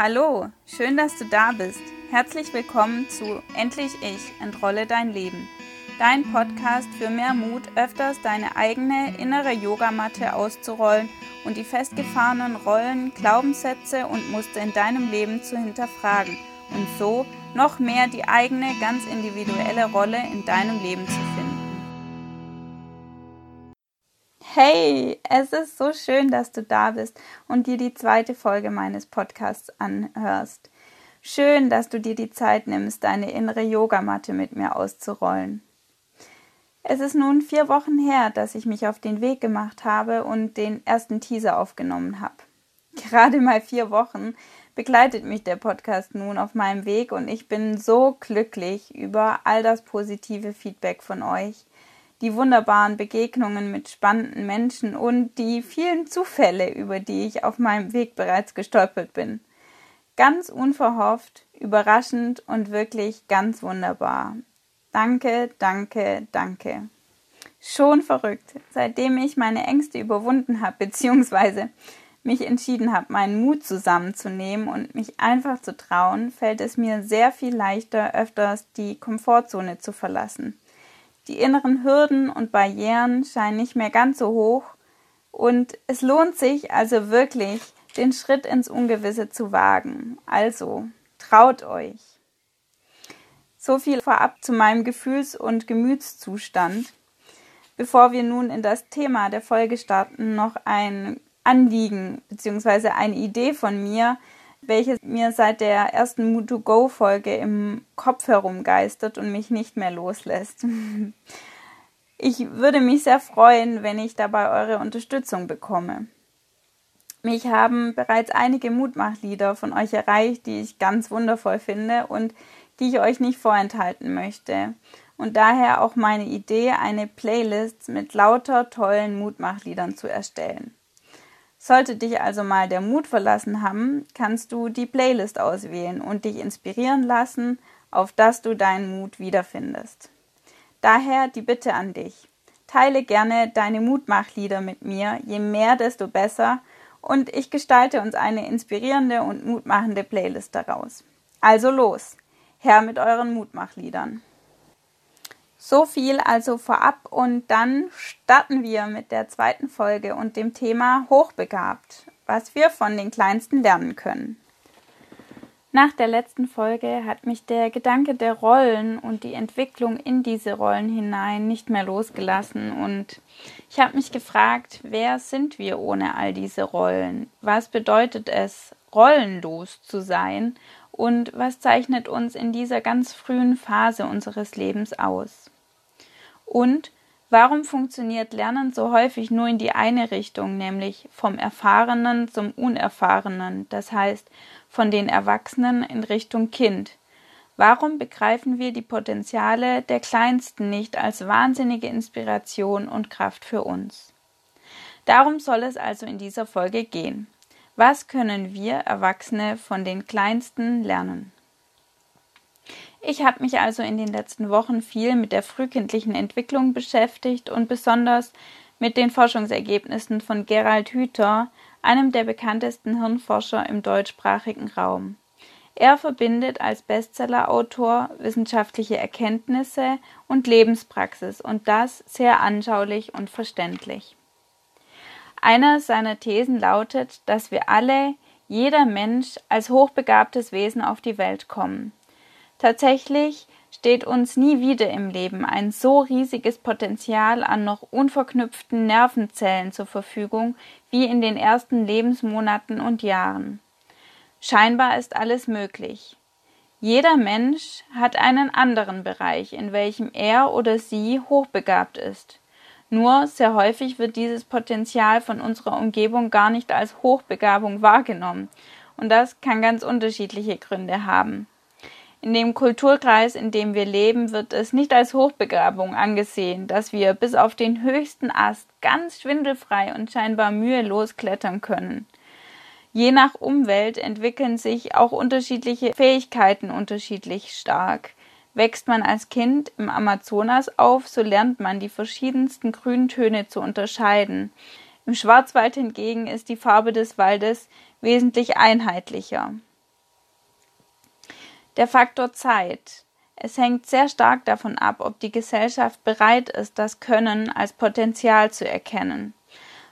Hallo, schön, dass du da bist. Herzlich willkommen zu Endlich Ich, entrolle dein Leben. Dein Podcast für mehr Mut, öfters deine eigene innere Yogamatte auszurollen und die festgefahrenen Rollen, Glaubenssätze und Muster in deinem Leben zu hinterfragen und so noch mehr die eigene, ganz individuelle Rolle in deinem Leben zu finden. Hey, es ist so schön, dass du da bist und dir die zweite Folge meines Podcasts anhörst. Schön, dass du dir die Zeit nimmst, deine innere Yogamatte mit mir auszurollen. Es ist nun vier Wochen her, dass ich mich auf den Weg gemacht habe und den ersten Teaser aufgenommen habe. Gerade mal vier Wochen begleitet mich der Podcast nun auf meinem Weg und ich bin so glücklich über all das positive Feedback von euch die wunderbaren Begegnungen mit spannenden Menschen und die vielen Zufälle, über die ich auf meinem Weg bereits gestolpert bin. Ganz unverhofft, überraschend und wirklich ganz wunderbar. Danke, danke, danke. Schon verrückt, seitdem ich meine Ängste überwunden habe, beziehungsweise mich entschieden habe, meinen Mut zusammenzunehmen und mich einfach zu trauen, fällt es mir sehr viel leichter, öfters die Komfortzone zu verlassen. Die inneren Hürden und Barrieren scheinen nicht mehr ganz so hoch und es lohnt sich also wirklich, den Schritt ins Ungewisse zu wagen. Also, traut euch. So viel vorab zu meinem Gefühls- und Gemütszustand. Bevor wir nun in das Thema der Folge starten, noch ein Anliegen bzw. eine Idee von mir, welches mir seit der ersten Mood-to-Go-Folge im Kopf herumgeistert und mich nicht mehr loslässt. Ich würde mich sehr freuen, wenn ich dabei eure Unterstützung bekomme. Mich haben bereits einige Mutmachlieder von euch erreicht, die ich ganz wundervoll finde und die ich euch nicht vorenthalten möchte. Und daher auch meine Idee, eine Playlist mit lauter tollen Mutmachliedern zu erstellen. Sollte dich also mal der Mut verlassen haben, kannst du die Playlist auswählen und dich inspirieren lassen, auf dass du deinen Mut wiederfindest. Daher die Bitte an dich. Teile gerne deine Mutmachlieder mit mir, je mehr, desto besser, und ich gestalte uns eine inspirierende und mutmachende Playlist daraus. Also los, her mit euren Mutmachliedern. So viel also vorab und dann starten wir mit der zweiten Folge und dem Thema Hochbegabt, was wir von den Kleinsten lernen können. Nach der letzten Folge hat mich der Gedanke der Rollen und die Entwicklung in diese Rollen hinein nicht mehr losgelassen und ich habe mich gefragt, wer sind wir ohne all diese Rollen? Was bedeutet es, rollenlos zu sein und was zeichnet uns in dieser ganz frühen Phase unseres Lebens aus? Und warum funktioniert Lernen so häufig nur in die eine Richtung, nämlich vom Erfahrenen zum Unerfahrenen, das heißt von den Erwachsenen in Richtung Kind? Warum begreifen wir die Potenziale der Kleinsten nicht als wahnsinnige Inspiration und Kraft für uns? Darum soll es also in dieser Folge gehen. Was können wir Erwachsene von den Kleinsten lernen? Ich habe mich also in den letzten Wochen viel mit der frühkindlichen Entwicklung beschäftigt und besonders mit den Forschungsergebnissen von Gerald Hüther, einem der bekanntesten Hirnforscher im deutschsprachigen Raum. Er verbindet als Bestsellerautor wissenschaftliche Erkenntnisse und Lebenspraxis und das sehr anschaulich und verständlich. Einer seiner Thesen lautet, dass wir alle, jeder Mensch, als hochbegabtes Wesen auf die Welt kommen. Tatsächlich steht uns nie wieder im Leben ein so riesiges Potenzial an noch unverknüpften Nervenzellen zur Verfügung wie in den ersten Lebensmonaten und Jahren. Scheinbar ist alles möglich. Jeder Mensch hat einen anderen Bereich, in welchem er oder sie hochbegabt ist. Nur sehr häufig wird dieses Potenzial von unserer Umgebung gar nicht als Hochbegabung wahrgenommen, und das kann ganz unterschiedliche Gründe haben. In dem Kulturkreis, in dem wir leben, wird es nicht als Hochbegabung angesehen, dass wir bis auf den höchsten Ast ganz schwindelfrei und scheinbar mühelos klettern können. Je nach Umwelt entwickeln sich auch unterschiedliche Fähigkeiten unterschiedlich stark. Wächst man als Kind im Amazonas auf, so lernt man die verschiedensten Grüntöne zu unterscheiden. Im Schwarzwald hingegen ist die Farbe des Waldes wesentlich einheitlicher. Der Faktor Zeit. Es hängt sehr stark davon ab, ob die Gesellschaft bereit ist, das Können als Potenzial zu erkennen.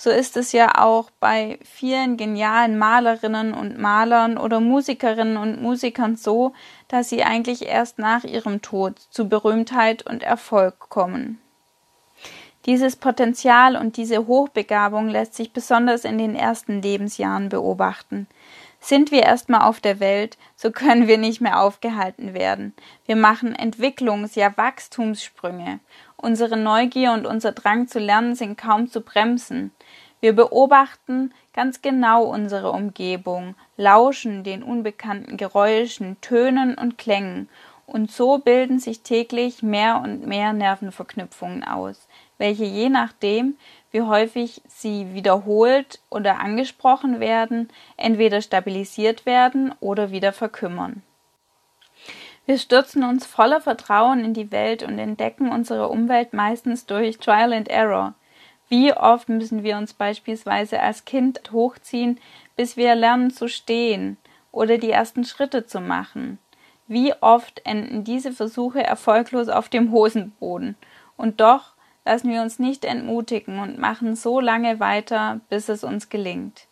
So ist es ja auch bei vielen genialen Malerinnen und Malern oder Musikerinnen und Musikern so, dass sie eigentlich erst nach ihrem Tod zu Berühmtheit und Erfolg kommen. Dieses Potenzial und diese Hochbegabung lässt sich besonders in den ersten Lebensjahren beobachten. Sind wir erstmal auf der Welt, so können wir nicht mehr aufgehalten werden. Wir machen Entwicklungs-, ja Wachstumssprünge. Unsere Neugier und unser Drang zu lernen sind kaum zu bremsen. Wir beobachten ganz genau unsere Umgebung, lauschen den unbekannten Geräuschen, Tönen und Klängen, und so bilden sich täglich mehr und mehr Nervenverknüpfungen aus, welche je nachdem, wie häufig sie wiederholt oder angesprochen werden, entweder stabilisiert werden oder wieder verkümmern. Wir stürzen uns voller Vertrauen in die Welt und entdecken unsere Umwelt meistens durch Trial and Error. Wie oft müssen wir uns beispielsweise als Kind hochziehen, bis wir lernen zu stehen oder die ersten Schritte zu machen? Wie oft enden diese Versuche erfolglos auf dem Hosenboden? Und doch lassen wir uns nicht entmutigen und machen so lange weiter, bis es uns gelingt.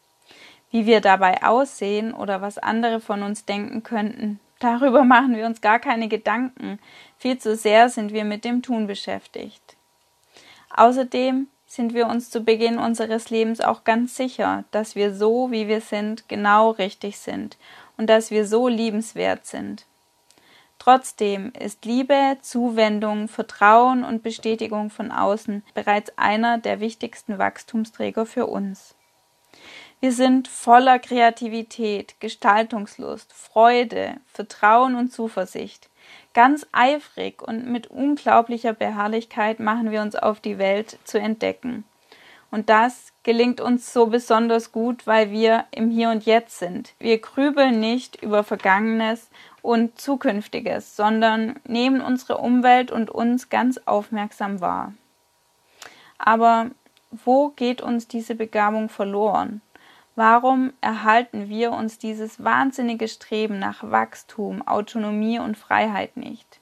Wie wir dabei aussehen oder was andere von uns denken könnten, darüber machen wir uns gar keine Gedanken, viel zu sehr sind wir mit dem Tun beschäftigt. Außerdem sind wir uns zu Beginn unseres Lebens auch ganz sicher, dass wir so, wie wir sind, genau richtig sind und dass wir so liebenswert sind. Trotzdem ist Liebe, Zuwendung, Vertrauen und Bestätigung von außen bereits einer der wichtigsten Wachstumsträger für uns. Wir sind voller Kreativität, Gestaltungslust, Freude, Vertrauen und Zuversicht. Ganz eifrig und mit unglaublicher Beharrlichkeit machen wir uns auf die Welt zu entdecken. Und das gelingt uns so besonders gut, weil wir im Hier und Jetzt sind. Wir grübeln nicht über Vergangenes und Zukünftiges, sondern nehmen unsere Umwelt und uns ganz aufmerksam wahr. Aber wo geht uns diese Begabung verloren? Warum erhalten wir uns dieses wahnsinnige Streben nach Wachstum, Autonomie und Freiheit nicht?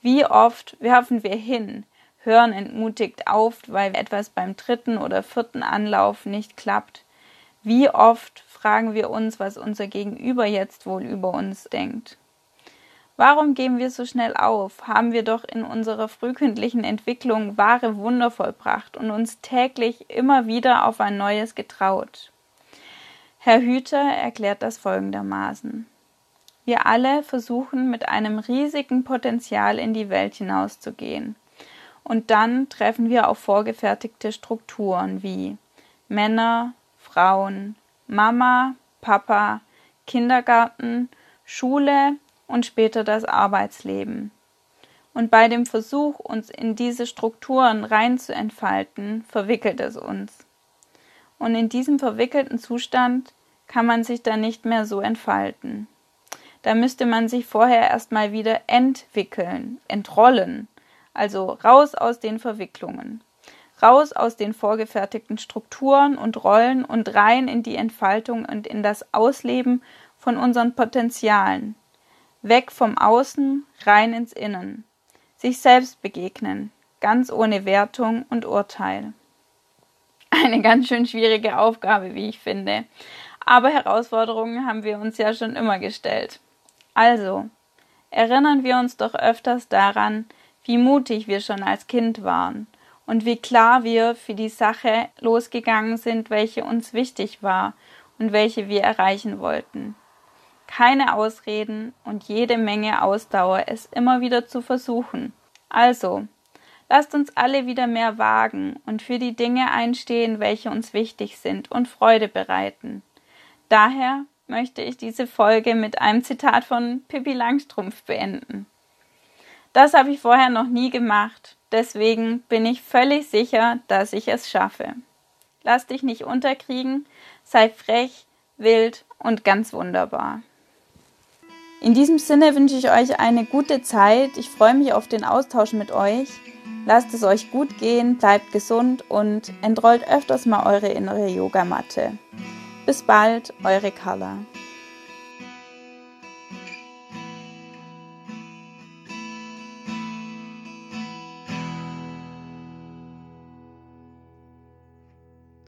Wie oft werfen wir hin, hören entmutigt auf, weil etwas beim dritten oder vierten Anlauf nicht klappt? Wie oft fragen wir uns, was unser Gegenüber jetzt wohl über uns denkt. Warum geben wir so schnell auf? Haben wir doch in unserer frühkindlichen Entwicklung wahre Wunder vollbracht und uns täglich immer wieder auf ein neues getraut. Herr Hüter erklärt das folgendermaßen. Wir alle versuchen mit einem riesigen Potenzial in die Welt hinauszugehen. Und dann treffen wir auf vorgefertigte Strukturen wie Männer, Frauen, Mama, Papa, Kindergarten, Schule und später das Arbeitsleben. Und bei dem Versuch, uns in diese Strukturen rein zu entfalten, verwickelt es uns. Und in diesem verwickelten Zustand kann man sich dann nicht mehr so entfalten. Da müsste man sich vorher erstmal wieder entwickeln, entrollen, also raus aus den Verwicklungen raus aus den vorgefertigten Strukturen und Rollen und rein in die Entfaltung und in das Ausleben von unseren Potenzialen. Weg vom Außen, rein ins Innen. Sich selbst begegnen, ganz ohne Wertung und Urteil. Eine ganz schön schwierige Aufgabe, wie ich finde. Aber Herausforderungen haben wir uns ja schon immer gestellt. Also, erinnern wir uns doch öfters daran, wie mutig wir schon als Kind waren und wie klar wir für die Sache losgegangen sind, welche uns wichtig war und welche wir erreichen wollten. Keine Ausreden und jede Menge Ausdauer, es immer wieder zu versuchen. Also, lasst uns alle wieder mehr wagen und für die Dinge einstehen, welche uns wichtig sind und Freude bereiten. Daher möchte ich diese Folge mit einem Zitat von Pippi Langstrumpf beenden. Das habe ich vorher noch nie gemacht Deswegen bin ich völlig sicher, dass ich es schaffe. Lass dich nicht unterkriegen, sei frech, wild und ganz wunderbar. In diesem Sinne wünsche ich euch eine gute Zeit. Ich freue mich auf den Austausch mit euch. Lasst es euch gut gehen, bleibt gesund und entrollt öfters mal eure innere Yogamatte. Bis bald, eure Carla.